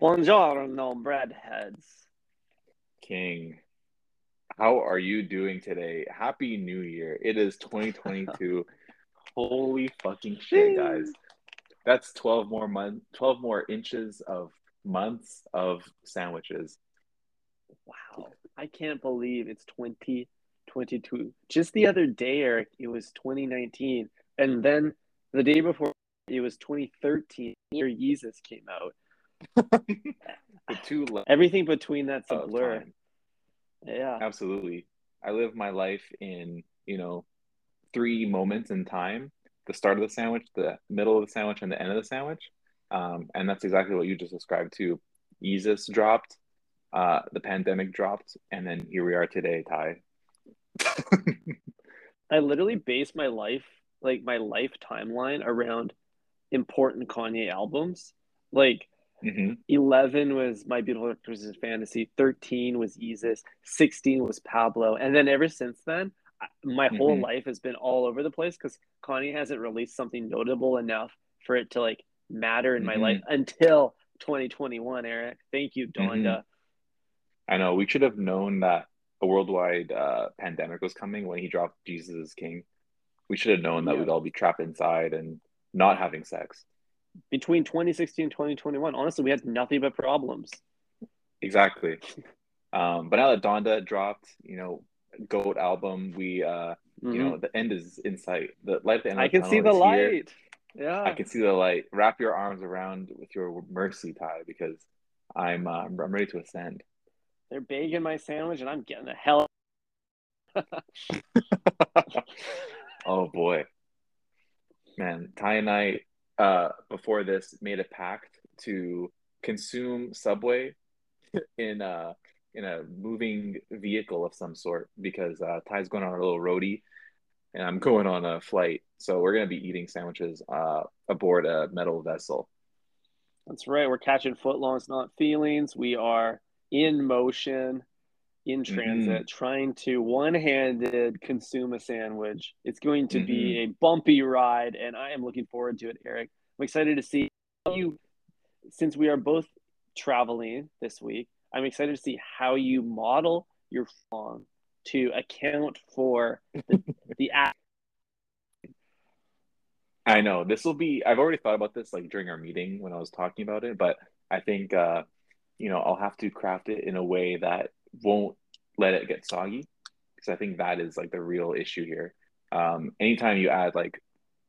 Buongiorno, breadheads. King, how are you doing today? Happy New Year. It is 2022. Holy fucking shit, guys. That's 12 more months, 12 more inches of months of sandwiches. Wow. I can't believe it's 2022. Just the other day, Eric, it was 2019. And then the day before, it was 2013. Year Yeezus came out. the two Everything between that's a blur. time. Yeah. Absolutely. I live my life in, you know, three moments in time the start of the sandwich, the middle of the sandwich, and the end of the sandwich. Um, and that's exactly what you just described too. Yeezus dropped, uh, the pandemic dropped, and then here we are today, Ty. I literally base my life, like my life timeline around important Kanye albums. Like hmm 11 was My Beautiful Twisted Fantasy, 13 was Yeezus, 16 was Pablo. And then ever since then, my whole Mhm. life has been all over the place because Kanye hasn't released something notable enough for it to like matter in my Mhm. life until 2021, Eric. Thank you, Donda. I know we should have known that a worldwide uh, pandemic was coming when he dropped Jesus is King. We should have known that Yeah. we'd all be trapped inside and not having sex. Between 2016 and 2021, honestly, we had nothing but problems. Exactly. Um, but now that Donda dropped, you know, GOAT album, we uh, you Mhm. know, the end is in sight. The light at the end I can see the is here. light. Yeah. I can see the light. Wrap your arms around with your mercy tie because I'm uh, I'm ready to ascend. They're baking my sandwich and I'm getting the hell. oh boy, man! Ty and I, uh, before this, made a pact to consume Subway in a in a moving vehicle of some sort because uh, Ty's going on a little roadie, and I'm going on a flight. So we're gonna be eating sandwiches uh, aboard a metal vessel. That's right. We're catching footlongs, not feelings. We are in motion, in transit, trying to one-handed consume a sandwich. It's going to be a bumpy ride, and I am looking forward to it, Eric. I'm excited to see how you, since we are both traveling this week. I'm excited to see how you model your song to account for the, the act. I know this will be. I've already thought about this like during our meeting when I was talking about it, but I think uh, you know I'll have to craft it in a way that won't let it get soggy because I think that is like the real issue here. Um, anytime you add like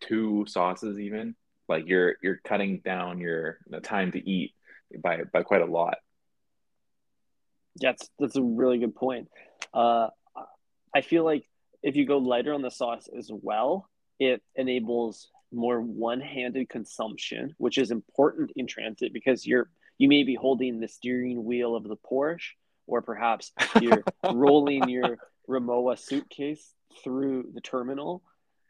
two sauces, even like you're you're cutting down your time to eat by by quite a lot. That's that's a really good point. Uh, I feel like if you go lighter on the sauce as well, it enables more one-handed consumption, which is important in transit because you're you may be holding the steering wheel of the Porsche, or perhaps you're rolling your Rimowa suitcase through the terminal.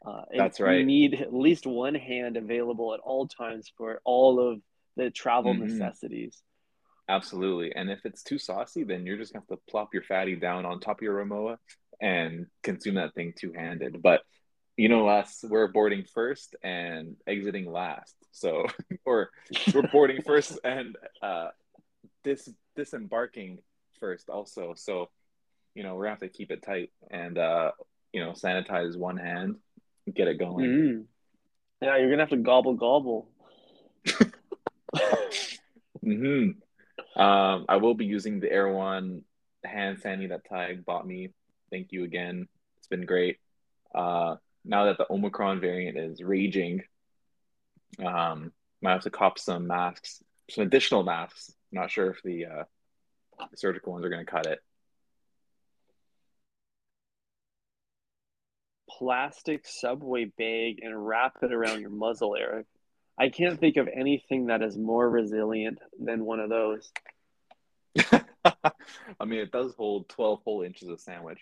Uh, That's right. You need at least one hand available at all times for all of the travel Mhm. necessities. Absolutely. And if it's too saucy, then you're just gonna have to plop your fatty down on top of your Rimowa and consume that thing two-handed. But you know us, we're boarding first and exiting last. So or we're boarding first and uh dis disembarking first also. So, you know, we're gonna have to keep it tight and uh, you know, sanitize one hand, get it going. Mm. Yeah, you're gonna have to gobble gobble. hmm Um, I will be using the Air One hand sandy that Ty bought me. Thank you again. It's been great. Uh, now that the Omicron variant is raging, um, might have to cop some masks, some additional masks. Not sure if the uh, surgical ones are going to cut it. Plastic subway bag and wrap it around your muzzle, Eric. I can't think of anything that is more resilient than one of those. I mean, it does hold 12 whole inches of sandwich.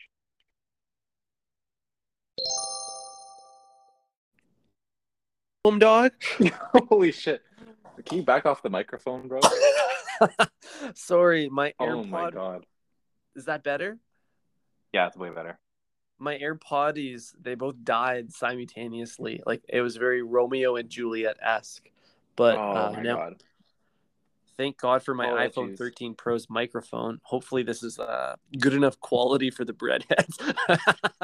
Home dog. Holy shit. Can you back off the microphone, bro? Sorry, my AirPod. Oh my God. Is that better? Yeah, it's way better. My AirPods, they both died simultaneously. Like it was very Romeo and Juliet esque. But oh uh, my now, God. thank God for my Oh, iPhone geez. 13 Pro's microphone. Hopefully, this is uh, good enough quality for the breadheads.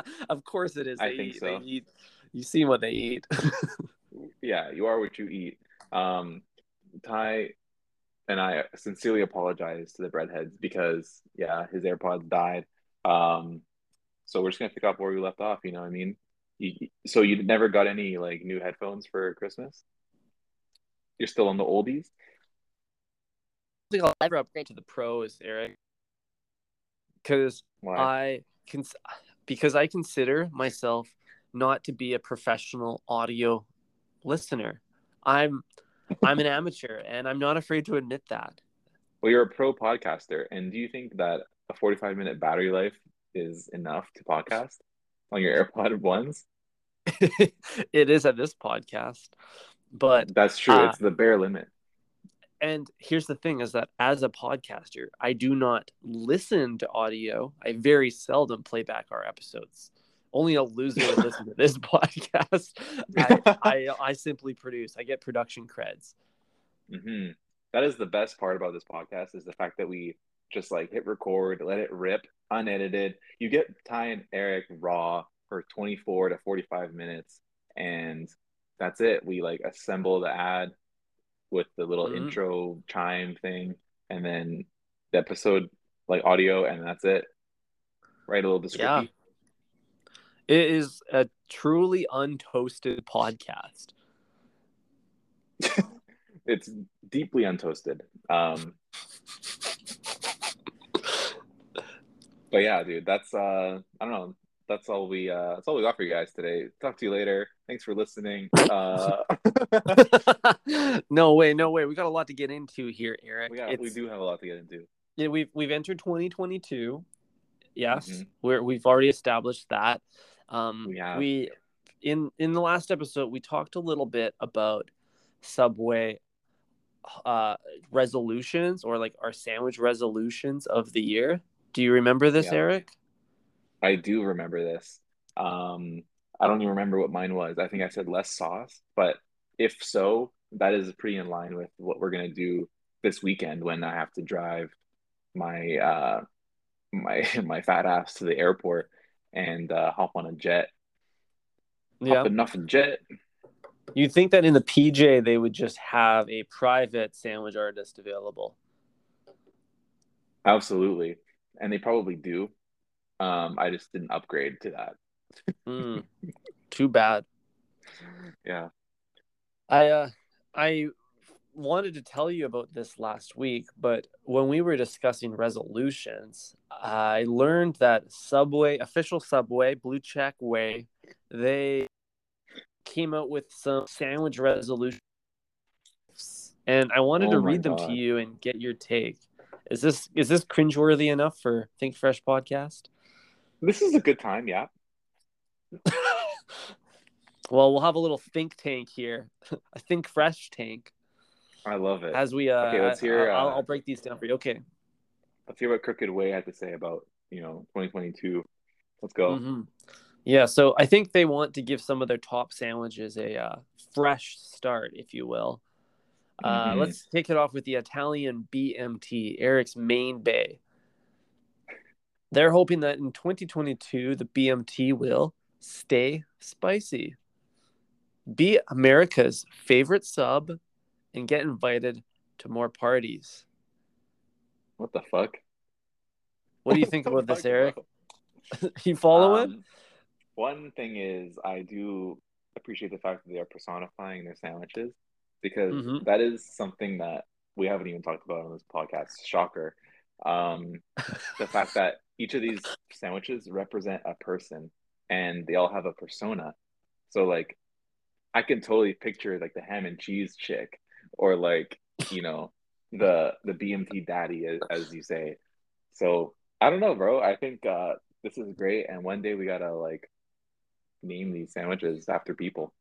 of course, it is. I They think eat, so. Eat. You see what they eat. Yeah, you are what you eat. Um, Ty and I sincerely apologize to the breadheads because yeah, his AirPods died. Um, so we're just gonna pick up where we left off. You know what I mean? You, so you never got any like new headphones for Christmas? You're still on the oldies? I think I'll ever upgrade to the Pros, Eric, because I can because I consider myself not to be a professional audio listener. I'm I'm an amateur, and I'm not afraid to admit that. Well, you're a pro podcaster, and do you think that a 45 minute battery life is enough to podcast on your AirPod ones? it is at this podcast, but That's true. Uh, it's the bare limit. and here's the thing: is that as a podcaster, I do not listen to audio. I very seldom play back our episodes. Only a loser would listen to this podcast. I, I I simply produce. I get production creds. hmm That is the best part about this podcast is the fact that we just like hit record, let it rip, unedited. You get Ty and Eric raw for 24 to 45 minutes, and that's it. We like assemble the ad with the little Mhm. intro chime thing, and then the episode like audio, and that's it. Write a little description. It is a truly untoasted podcast. It's deeply untoasted. Um, but yeah, dude, that's uh, I don't know. That's all we uh, that's all we got for you guys today. Talk to you later. Thanks for listening. Uh, no way, no way. We got a lot to get into here, Eric. we got, we do have a lot to get into. Yeah, we've we've entered 2022. Yes, Mhm. we're we've already established that. Um, We we in in the last episode we talked a little bit about Subway uh resolutions or like our sandwich resolutions of the year. Do you remember this, Yeah. Eric? I do remember this. Um, I don't even remember what mine was. I think I said less sauce, but if so, that is pretty in line with what we're gonna do this weekend when I have to drive my uh my my fat ass to the airport and uh, hop on a jet. Yeah. Hop enough a jet. You think that in the PJ they would just have a private sandwich artist available? Absolutely, and they probably do. Um, I just didn't upgrade to that. Mm, too bad. Yeah. I uh, I wanted to tell you about this last week, but when we were discussing resolutions, I learned that Subway, official Subway, Blue Check Way, they came out with some sandwich resolutions, and I wanted Oh to read them to you and get your take. Is this is this cringeworthy enough for Think Fresh podcast? This is a good time. Yeah. well, we'll have a little think tank here, a think fresh tank, I love it. as we. Uh, Okay, let's hear, I, will uh, I'll break these down for you. Okay. Let's hear what Crooked Way had to say about you know 2022. Let's go. Mhm. Yeah, so I think they want to give some of their top sandwiches a uh, fresh start, if you will. Uh, Mhm. Let's take it off with the Italian BMT, Eric's main bay. They're hoping that in 2022, the BMT will stay spicy, be America's favorite sub, and get invited to more parties. What the fuck? What do you think about this, Eric? you follow it? Um, One thing is, I do appreciate the fact that they are personifying their sandwiches because Mhm. that is something that we haven't even talked about on this podcast. Shocker. Um, the fact that each of these sandwiches represent a person and they all have a persona. So, like, I can totally picture like the ham and cheese chick or like, you know, the the BMT daddy, as, as you say. So, I don't know, bro. I think uh, this is great, and one day we gotta like name these sandwiches after people.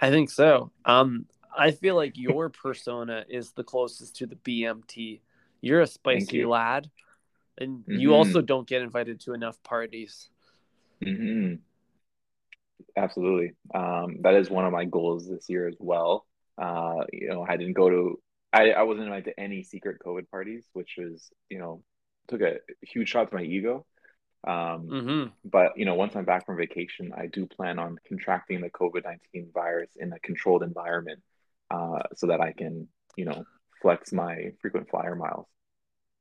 I think so. Um, I feel like your persona is the closest to the BMT. You're a spicy you. lad, and you Mhm. also don't get invited to enough parties. Mm-hmm. Absolutely. Um, that is one of my goals this year as well. Uh, you know, I didn't go to I, I wasn't invited to any secret COVID parties, which was, you know, took a huge shot to my ego. Um, mm-hmm. But, you know, once I'm back from vacation, I do plan on contracting the COVID 19 virus in a controlled environment uh, so that I can, you know, flex my frequent flyer miles.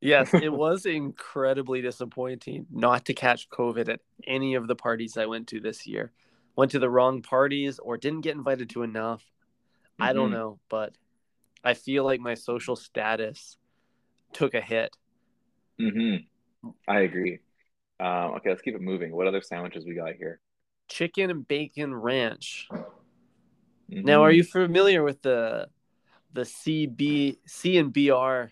Yes, it was incredibly disappointing not to catch COVID at any of the parties I went to this year. Went to the wrong parties or didn't get invited to enough. Mm-hmm. I don't mm-hmm. know, but I feel like my social status took a hit. Mm-hmm. I agree. Um, okay, let's keep it moving. What other sandwiches we got here? Chicken and bacon ranch. Mm-hmm. Now, are you familiar with the the CB C and BR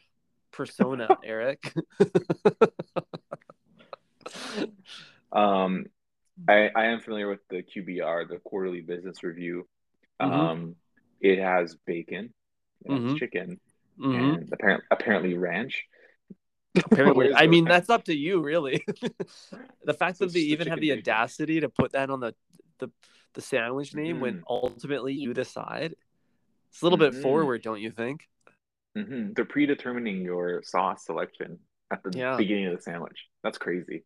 persona, Eric? um, I I am familiar with the QBR, the Quarterly Business Review. Mm-hmm. Um, it has bacon, it has mm-hmm. chicken, mm-hmm. and apparently apparently ranch. Apparently, I mean that's up to you, really. the fact that they even have the bacon. audacity to put that on the the, the sandwich name when mm-hmm. ultimately you decide, it's a little bit mm-hmm. forward, don't you think? Mm-hmm. They're predetermining your sauce selection at the yeah. beginning of the sandwich. That's crazy.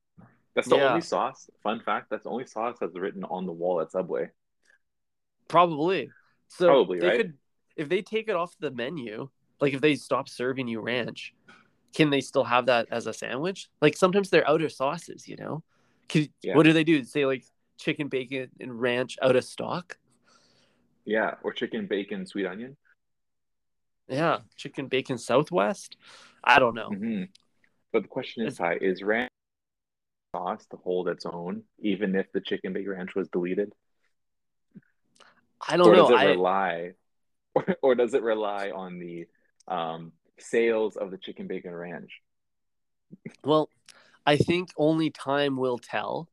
That's the yeah. only sauce. Fun fact: that's the only sauce that's written on the wall at Subway. Probably. So Probably right. Could, if they take it off the menu, like if they stop serving you ranch, can they still have that as a sandwich? Like sometimes they're out of sauces, you know. Can, yeah. What do they do? Say like chicken bacon and ranch out of stock? Yeah, or chicken bacon sweet onion. Yeah, chicken bacon Southwest. I don't know. Mm-hmm. But the question is, Ty, is ranch sauce to hold its own, even if the chicken bacon ranch was deleted? I don't or know. Does it rely, or, or does it rely on the um, sales of the chicken bacon ranch? Well, I think only time will tell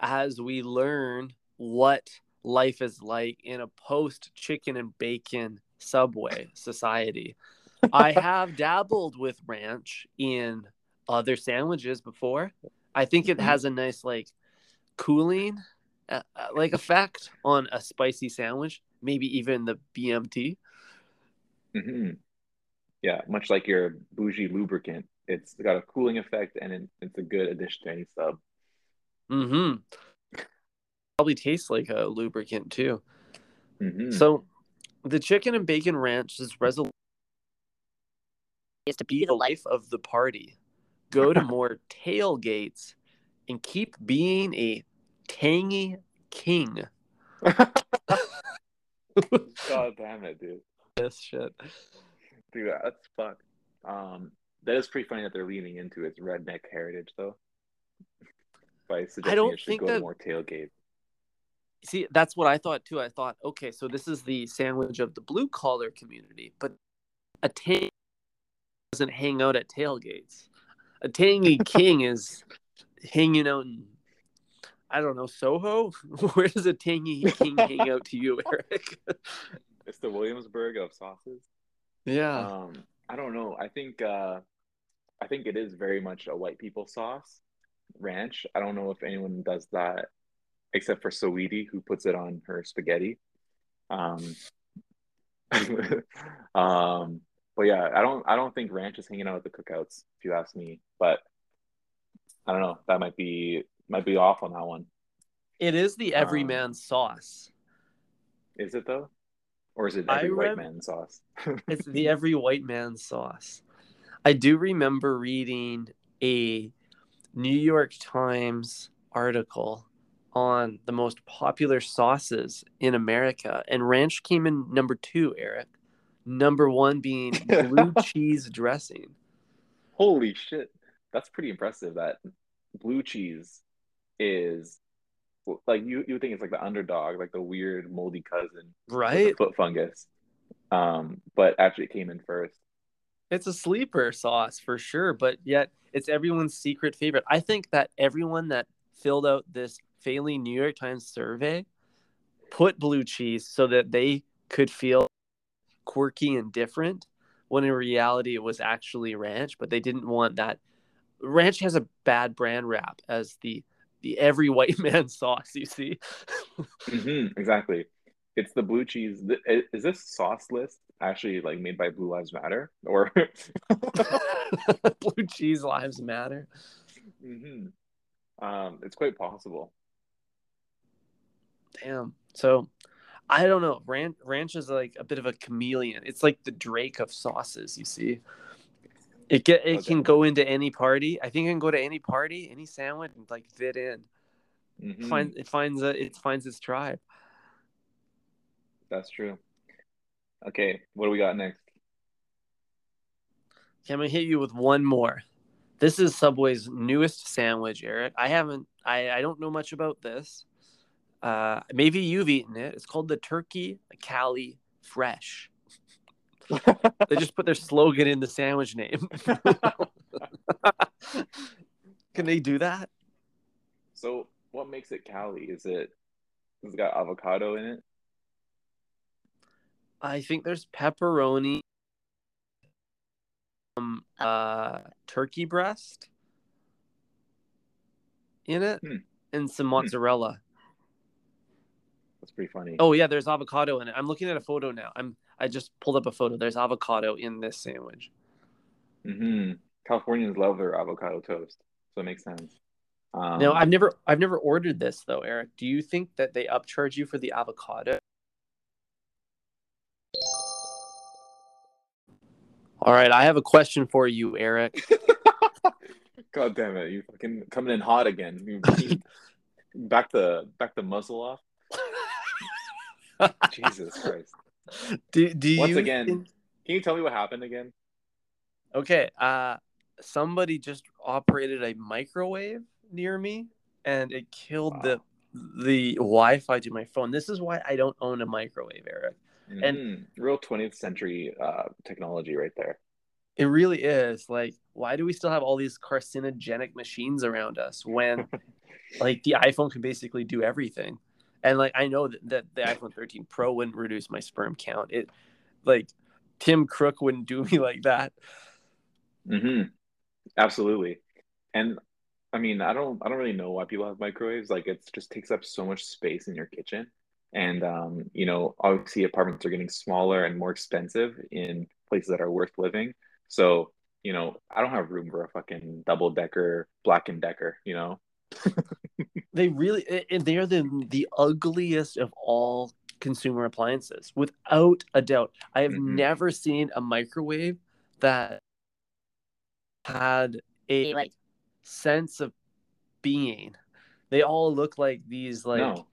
as we learn what life is like in a post chicken and bacon Subway society. I have dabbled with ranch in other sandwiches before. I think it mm-hmm. has a nice like cooling uh, like effect on a spicy sandwich, maybe even the BMT. Mm-hmm. Yeah, much like your bougie lubricant, it's got a cooling effect and it's a good addition to any sub. Mm-hmm. Probably tastes like a lubricant too. Mm-hmm. So the chicken and bacon ranch is resolution is to be the life of the party. Go to more tailgates and keep being a tangy king. God damn it, dude. This shit. Dude, that's fuck. Um, that is pretty funny that they're leaning into its redneck heritage, though. By suggesting I don't it should think go that... more tailgates see that's what i thought too i thought okay so this is the sandwich of the blue collar community but a tang doesn't hang out at tailgates a tangy king is hanging out in i don't know soho where does a tangy king hang out to you eric it's the williamsburg of sauces yeah um i don't know i think uh i think it is very much a white people sauce ranch i don't know if anyone does that except for Saweetie, who puts it on her spaghetti. Um, um, but yeah, I don't I don't think ranch is hanging out at the cookouts, if you ask me. But I don't know. That might be might be off on that one. It is the everyman um, sauce. Is it though? Or is it every white man sauce? it's the every white man sauce. I do remember reading a New York Times article on the most popular sauces in America, and ranch came in number two, Eric. Number one being blue cheese dressing. Holy shit. That's pretty impressive that blue cheese is like you you think it's like the underdog, like the weird moldy cousin. Right. Foot fungus. Um, but actually it came in first. It's a sleeper sauce for sure, but yet it's everyone's secret favorite. I think that everyone that filled out this failing New York Times survey put blue cheese so that they could feel quirky and different when in reality it was actually ranch but they didn't want that ranch has a bad brand rap as the the every white man sauce you see mm-hmm, exactly it's the blue cheese is this sauce list actually like made by Blue Lives Matter or blue cheese lives matter. hmm Um, it's quite possible. Damn. So I don't know. Ranch ranch is like a bit of a chameleon. It's like the Drake of sauces, you see. It get it Okay. can go into any party. I think it can go to any party, any sandwich and like fit in. Mhm. Find it finds a it finds its tribe. That's true. Okay, what do we got next? Okay, I'm gonna hit you with one more. This is Subway's newest sandwich, Eric. I haven't I, I don't know much about this. Uh maybe you've eaten it. It's called the Turkey Cali Fresh. They just put their slogan in the sandwich name. Can they do that? So, what makes it Cali? Is it? Has got avocado in it? I think there's pepperoni, um, uh, turkey breast in it, Hmm. and some mozzarella. That's pretty funny. Oh yeah, there's avocado in it. I'm looking at a photo now. I'm I just pulled up a photo. There's avocado in this sandwich. Mm-hmm. Californians love their avocado toast, so it makes sense. Um, now I've never I've never ordered this though, Eric. Do you think that they upcharge you for the avocado? All right, I have a question for you, Eric. God damn it! You fucking coming in hot again. Back the back the muzzle off. Jesus Christ! Do, do Once you again, think- Can you tell me what happened again? Okay, uh somebody just operated a microwave near me and it killed the the Wi-Fi to my phone. This is why I don't own a microwave, Eric. And- Mhm. real 20th century uh, technology right there. It really is. Like, why do we still have all these carcinogenic machines around us when like the iPhone can basically do everything? And like I know that, that the iPhone 13 Pro wouldn't reduce my sperm count. It like Tim Cook wouldn't do me like that. hmm Absolutely. And I mean, I don't I don't really know why people have microwaves. Like it just takes up so much space in your kitchen. And um, you know, obviously apartments are getting smaller and more expensive in places that are worth living. So, you know, I don't have room for a fucking double decker, black and decker, you know? They really and they are the the ugliest of all consumer appliances, without a doubt. I have Mhm. never seen a microwave that had a like sense of being. They all look like these like No.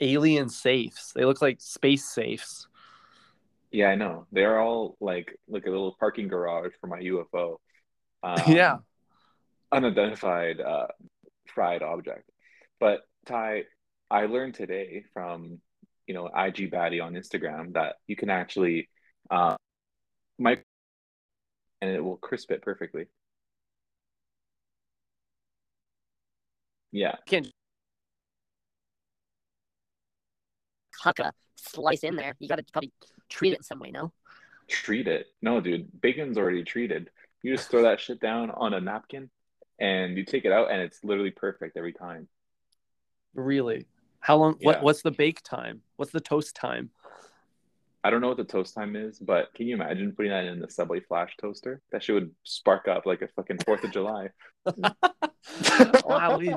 alien safes. They look like space safes. Yeah, I know. They're all like like a little parking garage for my UFO. Um, yeah. unidentified uh, fried object. But Ty, I learned today from you know IG Baddie on Instagram that you can actually uh, mic and it will crisp it perfectly. Yeah, Can't huck a slice in there. You got to probably treat it some way, no? treat it. No, dude, bacon's already treated. You just throw that shit down on a napkin and you take it out and it's literally perfect every time. really. How long Yeah. what what's the bake time? What's the toast time? I don't know what the toast time is, but can you imagine putting that in the Subway flash toaster? That shit would spark up like a fucking Fourth of July. wow. we-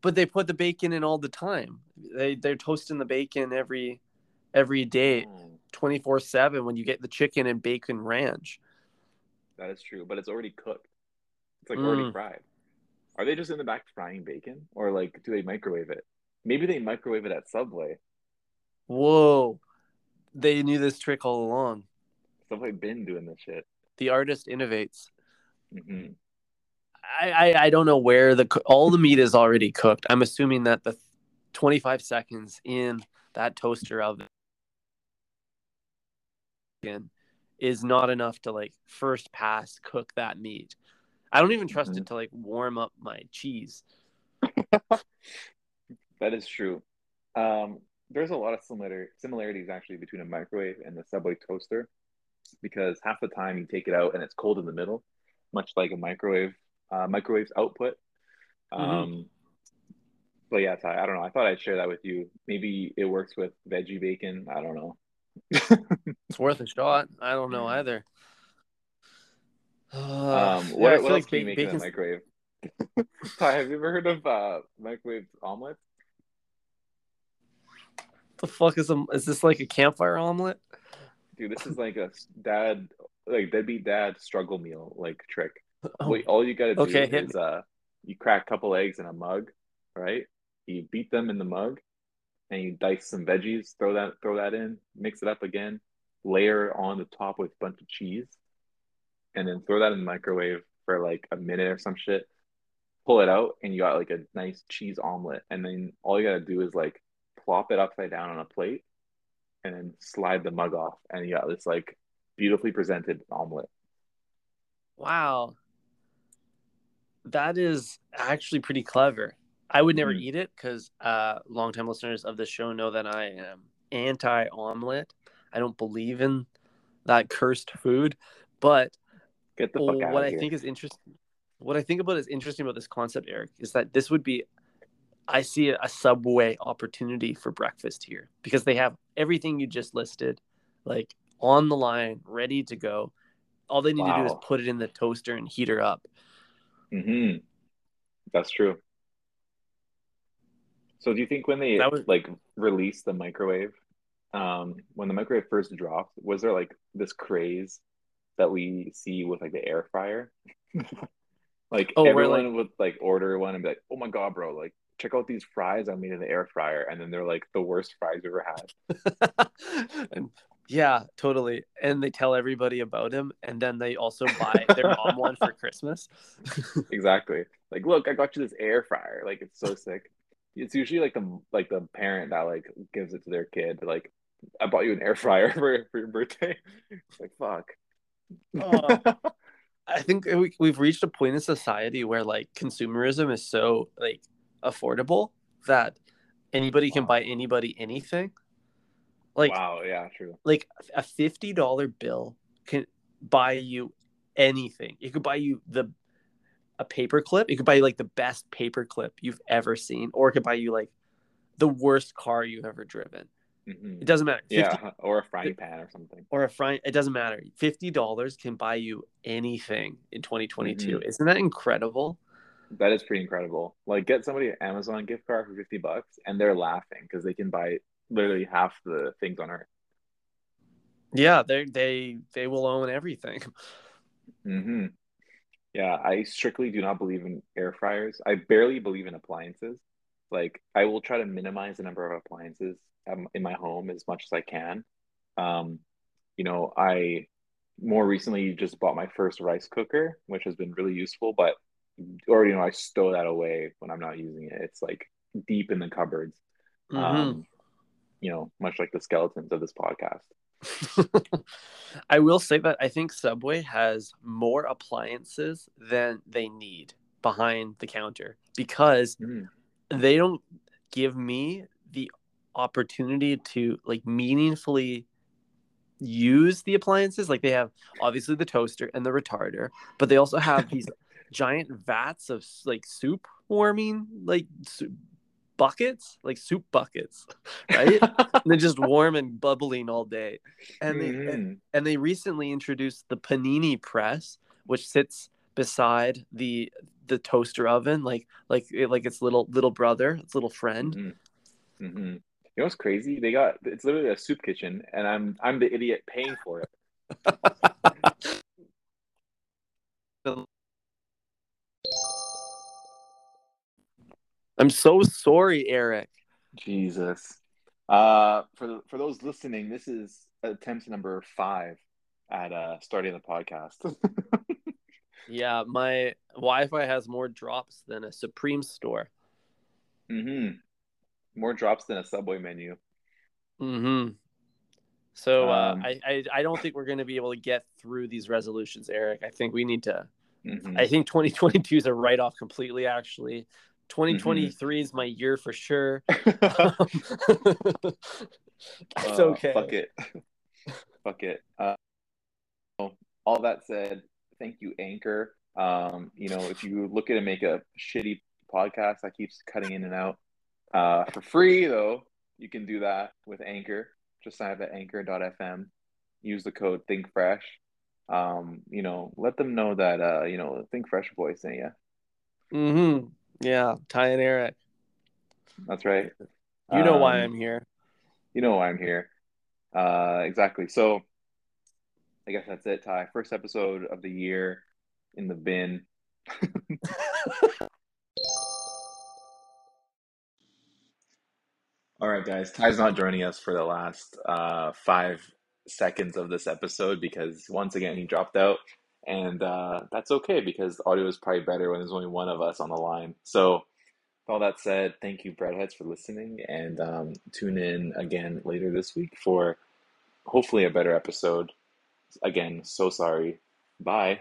But they put the bacon in all the time. They they're toasting the bacon every every day, hmm. twenty four seven. When you get the chicken and bacon ranch, that is true, but it's already cooked. It's like already Mm. fried. Are they just in the back frying bacon, or like do they microwave it? Maybe they microwave it at Subway. whoa! They knew this trick all along. Subway been doing this shit. The artist innovates. hmm I, I I don't know where the all the meat is already cooked. I'm assuming that the 25 seconds in that toaster oven is not enough to like first pass cook that meat. I don't even trust Mhm. it to like warm up my cheese. That is true. Um, there's a lot of similar similarities actually between a microwave and the Subway toaster, because half the time you take it out and it's cold in the middle, much like a microwave uh, microwave's output. Um, But yeah, Ty, I don't know. I thought I'd share that with you. Maybe it works with veggie bacon. I don't know. it's worth a shot. I don't know either. Uh, um, what, yeah, what else like can you make in the microwave? Ty, have you ever heard of uh, microwave omelet? The fuck is a, is this like a campfire omelet? Dude, this is like a dad like deadbeat dad struggle meal like trick. Oh. Wait, all you gotta do okay, is uh you crack a couple eggs in a mug, right? You beat them in the mug and you dice some veggies, throw that throw that in, mix it up again, layer on the top with a bunch of cheese, and then throw that in the microwave for like a minute or some shit. Pull it out and you got like a nice cheese omelet. And then all you gotta do is like plop it upside down on a plate and then slide the mug off and you got this like beautifully presented omelet. Wow. That is actually pretty clever. I would never mm. eat it because uh, longtime listeners of the show know that I am anti omelet. I don't believe in that cursed food. But Get the fuck what I here. think is interesting, what I think about is interesting about this concept, Eric, is that this would be, I see a subway opportunity for breakfast here because they have everything you just listed, like on the line, ready to go. All they need wow. to do is put it in the toaster and heat her up. Hmm. That's true. So do you think when they was... like released the microwave, um, when the microwave first dropped, was there like this craze that we see with like the air fryer? like oh, everyone like... would like order one and be like, "Oh my god, bro! Like check out these fries I made in the air fryer," and then they're like the worst fries you ever had. and yeah, totally. And they tell everybody about him, and then they also buy their mom one for Christmas. exactly. Like, look, I got you this air fryer. Like, it's so sick. It's usually like the like the parent that like gives it to their kid. Like, I bought you an air fryer for, for your birthday. It's like, fuck. Uh, I think we, we've reached a point in society where like consumerism is so like affordable that anybody can buy anybody anything like wow, yeah, true. Like a fifty dollar bill can buy you anything. It could buy you the a paper clip. It could buy you like the best paper clip you've ever seen, or it could buy you like the worst car you've ever driven. Mm-hmm. It doesn't matter. 50, yeah, or a frying pan or something. Or a frying. It doesn't matter. Fifty dollars can buy you anything in 2022. Mm-hmm. Isn't that incredible? That is pretty incredible. Like, get somebody an Amazon gift card for fifty bucks, and they're laughing because they can buy literally half the things on earth. Yeah, they they they will own everything. Mm-hmm. Yeah, I strictly do not believe in air fryers. I barely believe in appliances. Like I will try to minimize the number of appliances in my home as much as I can. Um, you know, I more recently just bought my first rice cooker, which has been really useful, but or you know I stow that away when I'm not using it. It's like deep in the cupboards. Mm-hmm. Um, you know, much like the skeletons of this podcast. I will say that I think Subway has more appliances than they need behind the counter because mm. they don't give me the opportunity to like meaningfully use the appliances like they have obviously the toaster and the retarder but they also have these giant vats of like soup warming like soup buckets, like soup buckets, right? and they're just warm and bubbling all day. And mm-hmm. they and, mm-hmm. and they recently introduced the panini press, which sits beside the the toaster oven, like like like its little little brother, its little friend. Mm-hmm. Mm-hmm. You know what's crazy? They got it's literally a soup kitchen, and I'm I'm the idiot paying for it. I'm so sorry, Eric. Jesus. Uh, for for those listening, this is attempt number five at uh, starting the podcast. yeah, my Wi-Fi has more drops than a Supreme store. Mm-hmm. More drops than a Subway menu. Mm-hmm. So uh, um, I, I I don't think we're going to be able to get through these resolutions, Eric. I think we need to. Mm-hmm. I think 2022 is a write off completely. Actually, 2023 mm-hmm. is my year for sure. That's uh, okay. Fuck it. fuck it. Uh, all that said, thank you, Anchor. Um, you know, if you look at and make a shitty podcast that keeps cutting in and out, uh, for free though, you can do that with Anchor. Just sign up at anchor.fm. Use the code ThinkFresh. Um, you know, let them know that uh, you know, Think Fresh boy sent you. Mm-hmm. Yeah, Ty and Eric. That's right. You know why Um, I'm here. You know why I'm here. Uh, exactly. So I guess that's it, Ty. First episode of the year in the bin. All right, guys. Ty's not joining us for the last uh, five seconds of this episode because once again he dropped out, and uh, that's okay because the audio is probably better when there's only one of us on the line. So, with all that said, thank you, Breadheads, for listening, and um, tune in again later this week for hopefully a better episode. Again, so sorry. Bye.